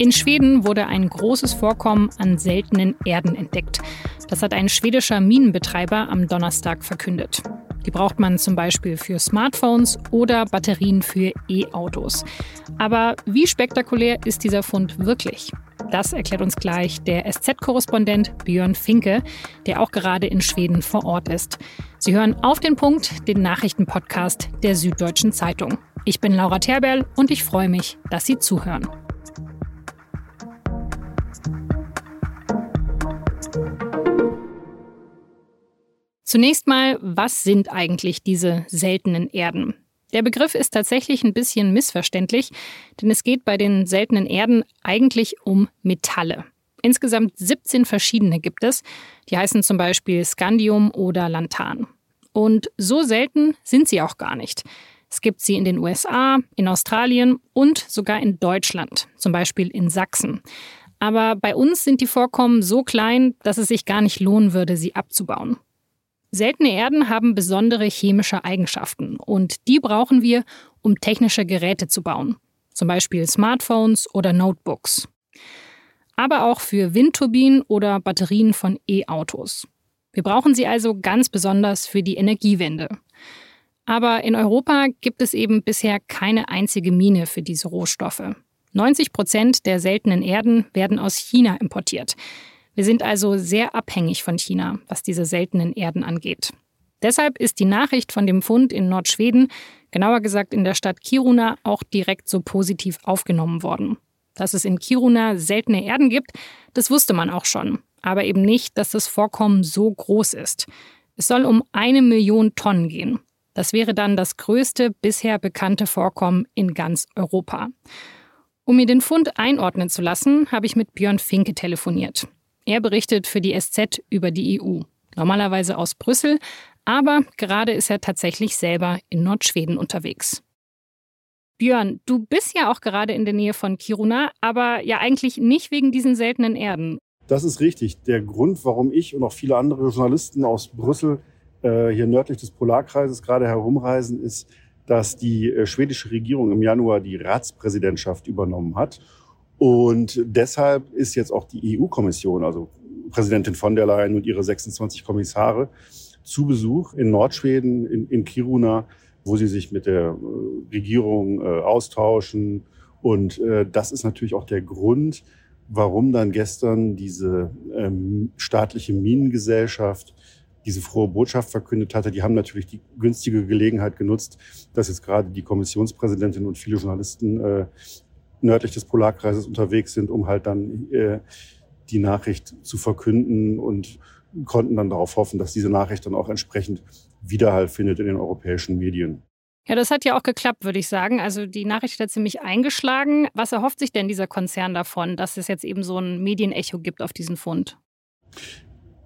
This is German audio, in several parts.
In Schweden wurde ein großes Vorkommen an seltenen Erden entdeckt. Das hat ein schwedischer Minenbetreiber am Donnerstag verkündet. Die braucht man zum Beispiel für Smartphones oder Batterien für E-Autos. Aber wie spektakulär ist dieser Fund wirklich? Das erklärt uns gleich der SZ-Korrespondent Björn Finke, der auch gerade in Schweden vor Ort ist. Sie hören auf den Punkt den Nachrichtenpodcast der Süddeutschen Zeitung. Ich bin Laura Terberl und ich freue mich, dass Sie zuhören. Zunächst mal, was sind eigentlich diese seltenen Erden? Der Begriff ist tatsächlich ein bisschen missverständlich, denn es geht bei den seltenen Erden eigentlich um Metalle. Insgesamt 17 verschiedene gibt es. Die heißen zum Beispiel Scandium oder Lantan. Und so selten sind sie auch gar nicht. Es gibt sie in den USA, in Australien und sogar in Deutschland, zum Beispiel in Sachsen. Aber bei uns sind die Vorkommen so klein, dass es sich gar nicht lohnen würde, sie abzubauen. Seltene Erden haben besondere chemische Eigenschaften und die brauchen wir, um technische Geräte zu bauen, zum Beispiel Smartphones oder Notebooks. Aber auch für Windturbinen oder Batterien von E-Autos. Wir brauchen sie also ganz besonders für die Energiewende. Aber in Europa gibt es eben bisher keine einzige Mine für diese Rohstoffe. 90 Prozent der seltenen Erden werden aus China importiert. Wir sind also sehr abhängig von China, was diese seltenen Erden angeht. Deshalb ist die Nachricht von dem Fund in Nordschweden, genauer gesagt in der Stadt Kiruna, auch direkt so positiv aufgenommen worden. Dass es in Kiruna seltene Erden gibt, das wusste man auch schon, aber eben nicht, dass das Vorkommen so groß ist. Es soll um eine Million Tonnen gehen. Das wäre dann das größte bisher bekannte Vorkommen in ganz Europa. Um mir den Fund einordnen zu lassen, habe ich mit Björn Finke telefoniert. Er berichtet für die SZ über die EU. Normalerweise aus Brüssel, aber gerade ist er tatsächlich selber in Nordschweden unterwegs. Björn, du bist ja auch gerade in der Nähe von Kiruna, aber ja eigentlich nicht wegen diesen seltenen Erden. Das ist richtig. Der Grund, warum ich und auch viele andere Journalisten aus Brüssel äh, hier nördlich des Polarkreises gerade herumreisen, ist, dass die äh, schwedische Regierung im Januar die Ratspräsidentschaft übernommen hat und deshalb ist jetzt auch die EU-Kommission, also Präsidentin von der Leyen und ihre 26 Kommissare, zu Besuch in Nordschweden, in, in Kiruna, wo sie sich mit der äh, Regierung äh, austauschen. Und äh, das ist natürlich auch der Grund, warum dann gestern diese ähm, staatliche Minengesellschaft diese frohe Botschaft verkündet hatte. Die haben natürlich die günstige Gelegenheit genutzt, dass jetzt gerade die Kommissionspräsidentin und viele Journalisten äh, nördlich des Polarkreises unterwegs sind, um halt dann äh, die Nachricht zu verkünden und konnten dann darauf hoffen, dass diese Nachricht dann auch entsprechend Widerhall findet in den europäischen Medien. Ja, das hat ja auch geklappt, würde ich sagen. Also die Nachricht hat ziemlich eingeschlagen. Was erhofft sich denn dieser Konzern davon, dass es jetzt eben so ein Medienecho gibt auf diesen Fund?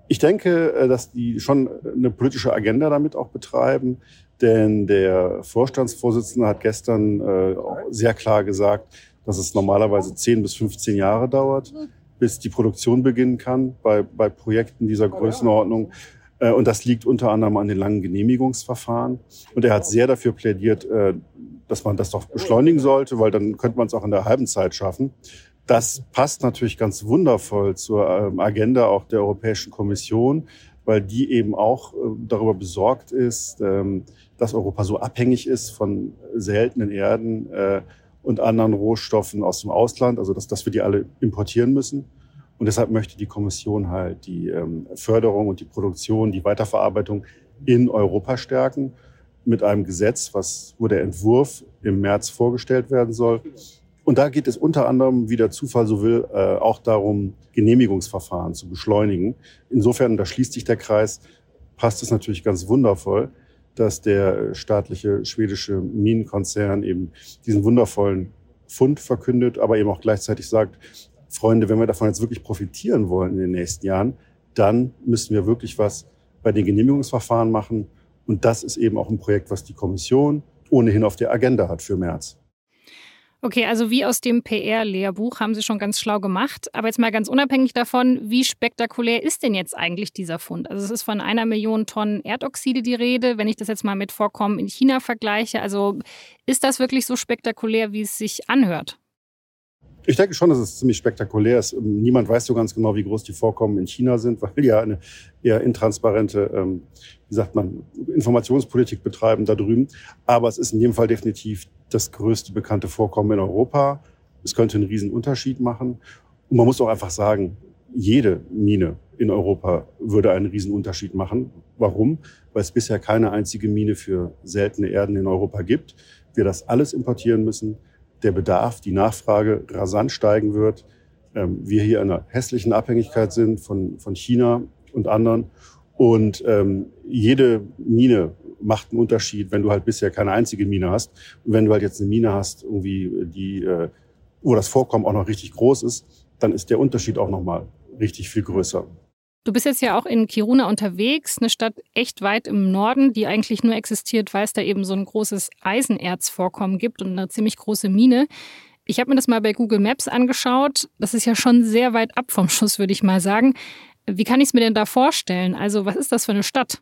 Ich denke, äh, dass die schon eine politische Agenda damit auch betreiben, denn der Vorstandsvorsitzende hat gestern äh, sehr klar gesagt, dass es normalerweise 10 bis 15 Jahre dauert, bis die Produktion beginnen kann bei, bei Projekten dieser Größenordnung. Äh, und das liegt unter anderem an den langen Genehmigungsverfahren. Und er hat sehr dafür plädiert, äh, dass man das doch beschleunigen sollte, weil dann könnte man es auch in der halben Zeit schaffen. Das passt natürlich ganz wundervoll zur ähm, Agenda auch der Europäischen Kommission, weil die eben auch äh, darüber besorgt ist, ähm, dass Europa so abhängig ist von seltenen Erden und anderen Rohstoffen aus dem Ausland, also dass, dass wir die alle importieren müssen. Und deshalb möchte die Kommission halt die ähm, Förderung und die Produktion, die Weiterverarbeitung in Europa stärken mit einem Gesetz, was, wo der Entwurf im März vorgestellt werden soll. Und da geht es unter anderem, wie der Zufall so will, äh, auch darum, Genehmigungsverfahren zu beschleunigen. Insofern, da schließt sich der Kreis, passt es natürlich ganz wundervoll, dass der staatliche schwedische Minenkonzern eben diesen wundervollen Fund verkündet, aber eben auch gleichzeitig sagt, Freunde, wenn wir davon jetzt wirklich profitieren wollen in den nächsten Jahren, dann müssen wir wirklich was bei den Genehmigungsverfahren machen. Und das ist eben auch ein Projekt, was die Kommission ohnehin auf der Agenda hat für März. Okay, also wie aus dem PR-Lehrbuch haben Sie schon ganz schlau gemacht. Aber jetzt mal ganz unabhängig davon, wie spektakulär ist denn jetzt eigentlich dieser Fund? Also es ist von einer Million Tonnen Erdoxide die Rede, wenn ich das jetzt mal mit Vorkommen in China vergleiche. Also ist das wirklich so spektakulär, wie es sich anhört? Ich denke schon, dass es ziemlich spektakulär ist. Niemand weiß so ganz genau, wie groß die Vorkommen in China sind, weil die ja eine eher intransparente, ähm, wie sagt man, Informationspolitik betreiben da drüben. Aber es ist in jedem Fall definitiv das größte bekannte Vorkommen in Europa. Es könnte einen riesen Unterschied machen. Und man muss auch einfach sagen, jede Mine in Europa würde einen riesen Unterschied machen. Warum? Weil es bisher keine einzige Mine für seltene Erden in Europa gibt. Wir das alles importieren müssen der Bedarf, die Nachfrage rasant steigen wird. Ähm, wir hier in einer hässlichen Abhängigkeit sind von, von China und anderen. Und ähm, jede Mine macht einen Unterschied, wenn du halt bisher keine einzige Mine hast. Und wenn du halt jetzt eine Mine hast, irgendwie, die, äh, wo das Vorkommen auch noch richtig groß ist, dann ist der Unterschied auch nochmal richtig viel größer. Du bist jetzt ja auch in Kiruna unterwegs, eine Stadt echt weit im Norden, die eigentlich nur existiert, weil es da eben so ein großes Eisenerzvorkommen gibt und eine ziemlich große Mine. Ich habe mir das mal bei Google Maps angeschaut. Das ist ja schon sehr weit ab vom Schuss, würde ich mal sagen. Wie kann ich es mir denn da vorstellen? Also, was ist das für eine Stadt?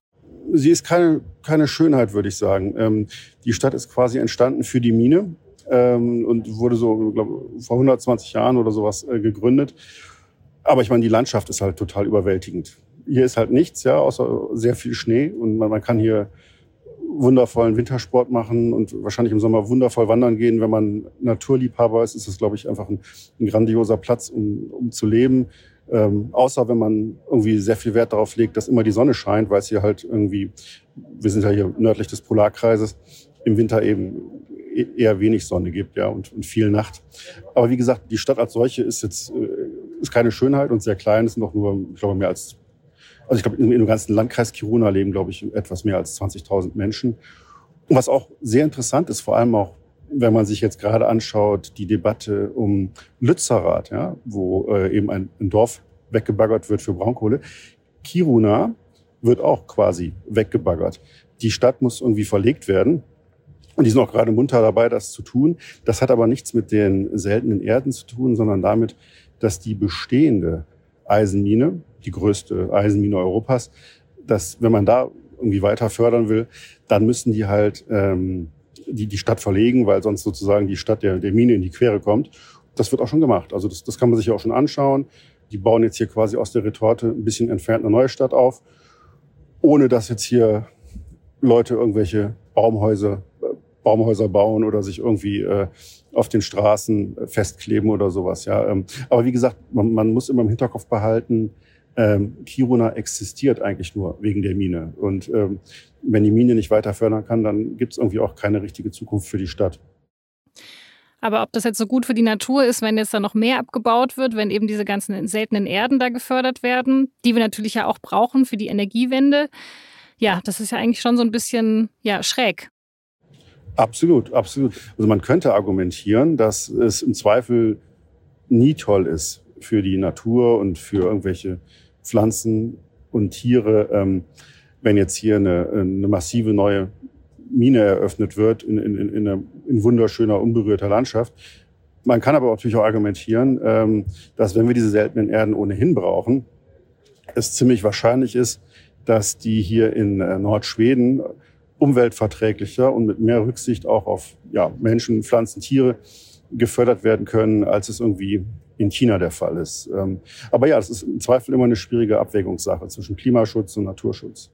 Sie ist keine, keine Schönheit, würde ich sagen. Ähm, die Stadt ist quasi entstanden für die Mine ähm, und wurde so, glaube vor 120 Jahren oder sowas äh, gegründet. Aber ich meine, die Landschaft ist halt total überwältigend. Hier ist halt nichts, ja, außer sehr viel Schnee und man, man kann hier wundervollen Wintersport machen und wahrscheinlich im Sommer wundervoll wandern gehen. Wenn man Naturliebhaber ist, ist es, glaube ich, einfach ein, ein grandioser Platz, um, um zu leben. Ähm, außer wenn man irgendwie sehr viel Wert darauf legt, dass immer die Sonne scheint, weil es hier halt irgendwie, wir sind ja hier nördlich des Polarkreises, im Winter eben e-, eher wenig Sonne gibt, ja, und, und viel Nacht. Aber wie gesagt, die Stadt als solche ist jetzt äh, ist keine Schönheit und sehr klein. Es sind noch nur, ich glaube, mehr als, also ich glaube, in, dem ganzen Landkreis Kiruna leben, glaube ich, etwas mehr als 20.000 Menschen. Und was auch sehr interessant ist, vor allem auch, wenn man sich jetzt gerade anschaut, die Debatte um Lützerath, ja, wo äh, eben ein, ein Dorf weggebaggert wird für Braunkohle. Kiruna wird auch quasi weggebaggert. Die Stadt muss irgendwie verlegt werden. Und die sind auch gerade munter dabei, das zu tun. Das hat aber nichts mit den seltenen Erden zu tun, sondern damit, dass die bestehende Eisenmine, die größte Eisenmine Europas, dass wenn man da irgendwie weiter fördern will, dann müssen die halt ähm, die, die Stadt verlegen, weil sonst sozusagen die Stadt der, der Mine in die Quere kommt. Das wird auch schon gemacht. Also das, das kann man sich auch schon anschauen. Die bauen jetzt hier quasi aus der Retorte ein bisschen entfernt eine neue Stadt auf, ohne dass jetzt hier Leute irgendwelche Baumhäuser Baumhäuser bauen oder sich irgendwie äh, auf den Straßen festkleben oder sowas. Ja, ähm, aber wie gesagt, man, man muss immer im Hinterkopf behalten, ähm, Kiruna existiert eigentlich nur wegen der Mine. Und ähm, wenn die Mine nicht weiter fördern kann, dann gibt es irgendwie auch keine richtige Zukunft für die Stadt. Aber ob das jetzt so gut für die Natur ist, wenn jetzt da noch mehr abgebaut wird, wenn eben diese ganzen seltenen Erden da gefördert werden, die wir natürlich ja auch brauchen für die Energiewende, ja, das ist ja eigentlich schon so ein bisschen ja, schräg. Absolut, absolut. Also man könnte argumentieren, dass es im Zweifel nie toll ist für die Natur und für irgendwelche Pflanzen und Tiere, ähm, wenn jetzt hier eine, eine massive neue Mine eröffnet wird in, in, in, einer, in wunderschöner, unberührter Landschaft. Man kann aber natürlich auch argumentieren, ähm, dass wenn wir diese seltenen Erden ohnehin brauchen, es ziemlich wahrscheinlich ist, dass die hier in äh, Nordschweden umweltverträglicher und mit mehr Rücksicht auch auf ja, Menschen, Pflanzen, Tiere gefördert werden können, als es irgendwie in China der Fall ist. Ähm, aber ja, es ist im Zweifel immer eine schwierige Abwägungssache zwischen Klimaschutz und Naturschutz.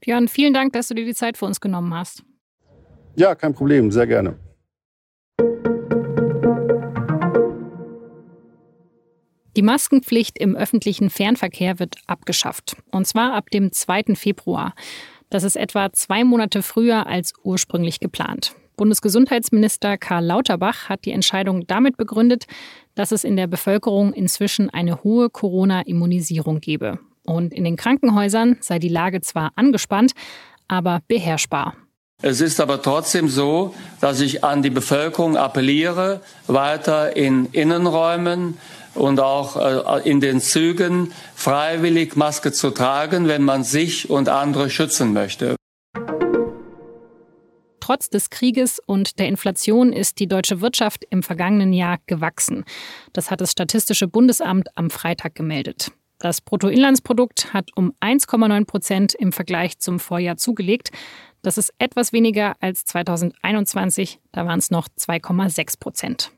Björn, vielen Dank, dass du dir die Zeit für uns genommen hast. Ja, kein Problem, sehr gerne. Die Maskenpflicht im öffentlichen Fernverkehr wird abgeschafft. Und zwar ab dem 2. Februar. Das ist etwa zwei Monate früher als ursprünglich geplant. Bundesgesundheitsminister Karl Lauterbach hat die Entscheidung damit begründet, dass es in der Bevölkerung inzwischen eine hohe Corona-Immunisierung gebe. Und in den Krankenhäusern sei die Lage zwar angespannt, aber beherrschbar. Es ist aber trotzdem so, dass ich an die Bevölkerung appelliere, weiter in Innenräumen und auch äh, in den Zügen freiwillig Maske zu tragen, wenn man sich und andere schützen möchte. Trotz des Krieges und der Inflation ist die deutsche Wirtschaft im vergangenen Jahr gewachsen. Das hat das Statistische Bundesamt am Freitag gemeldet. Das Bruttoinlandsprodukt hat um 1,9 Prozent im Vergleich zum Vorjahr zugelegt. Das ist etwas weniger als 2021, da waren es noch 2,6 Prozent.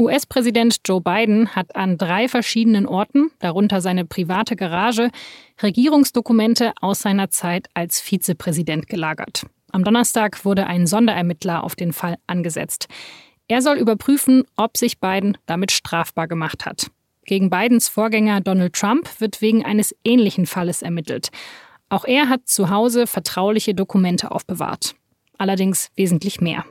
US-Präsident Joe Biden hat an drei verschiedenen Orten, darunter seine private Garage, Regierungsdokumente aus seiner Zeit als Vizepräsident gelagert. Am Donnerstag wurde ein Sonderermittler auf den Fall angesetzt. Er soll überprüfen, ob sich Biden damit strafbar gemacht hat. Gegen Bidens Vorgänger Donald Trump wird wegen eines ähnlichen Falles ermittelt. Auch er hat zu Hause vertrauliche Dokumente aufbewahrt. Allerdings wesentlich mehr.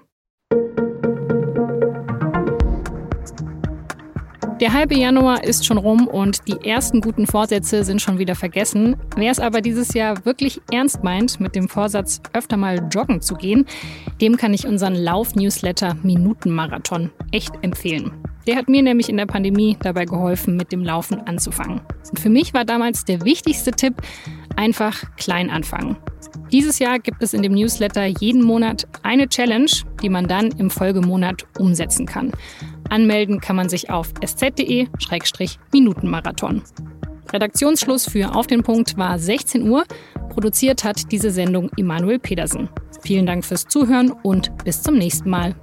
Der halbe Januar ist schon rum und die ersten guten Vorsätze sind schon wieder vergessen. Wer es aber dieses Jahr wirklich ernst meint, mit dem Vorsatz, öfter mal joggen zu gehen, dem kann ich unseren Lauf-Newsletter Minutenmarathon echt empfehlen. Der hat mir nämlich in der Pandemie dabei geholfen, mit dem Laufen anzufangen. Und für mich war damals der wichtigste Tipp, einfach klein anfangen. Dieses Jahr gibt es in dem Newsletter jeden Monat eine Challenge, die man dann im Folgemonat umsetzen kann. Anmelden kann man sich auf sz.de-minutenmarathon. Redaktionsschluss für Auf den Punkt war 16 Uhr. Produziert hat diese Sendung Immanuel Pedersen. Vielen Dank fürs Zuhören und bis zum nächsten Mal.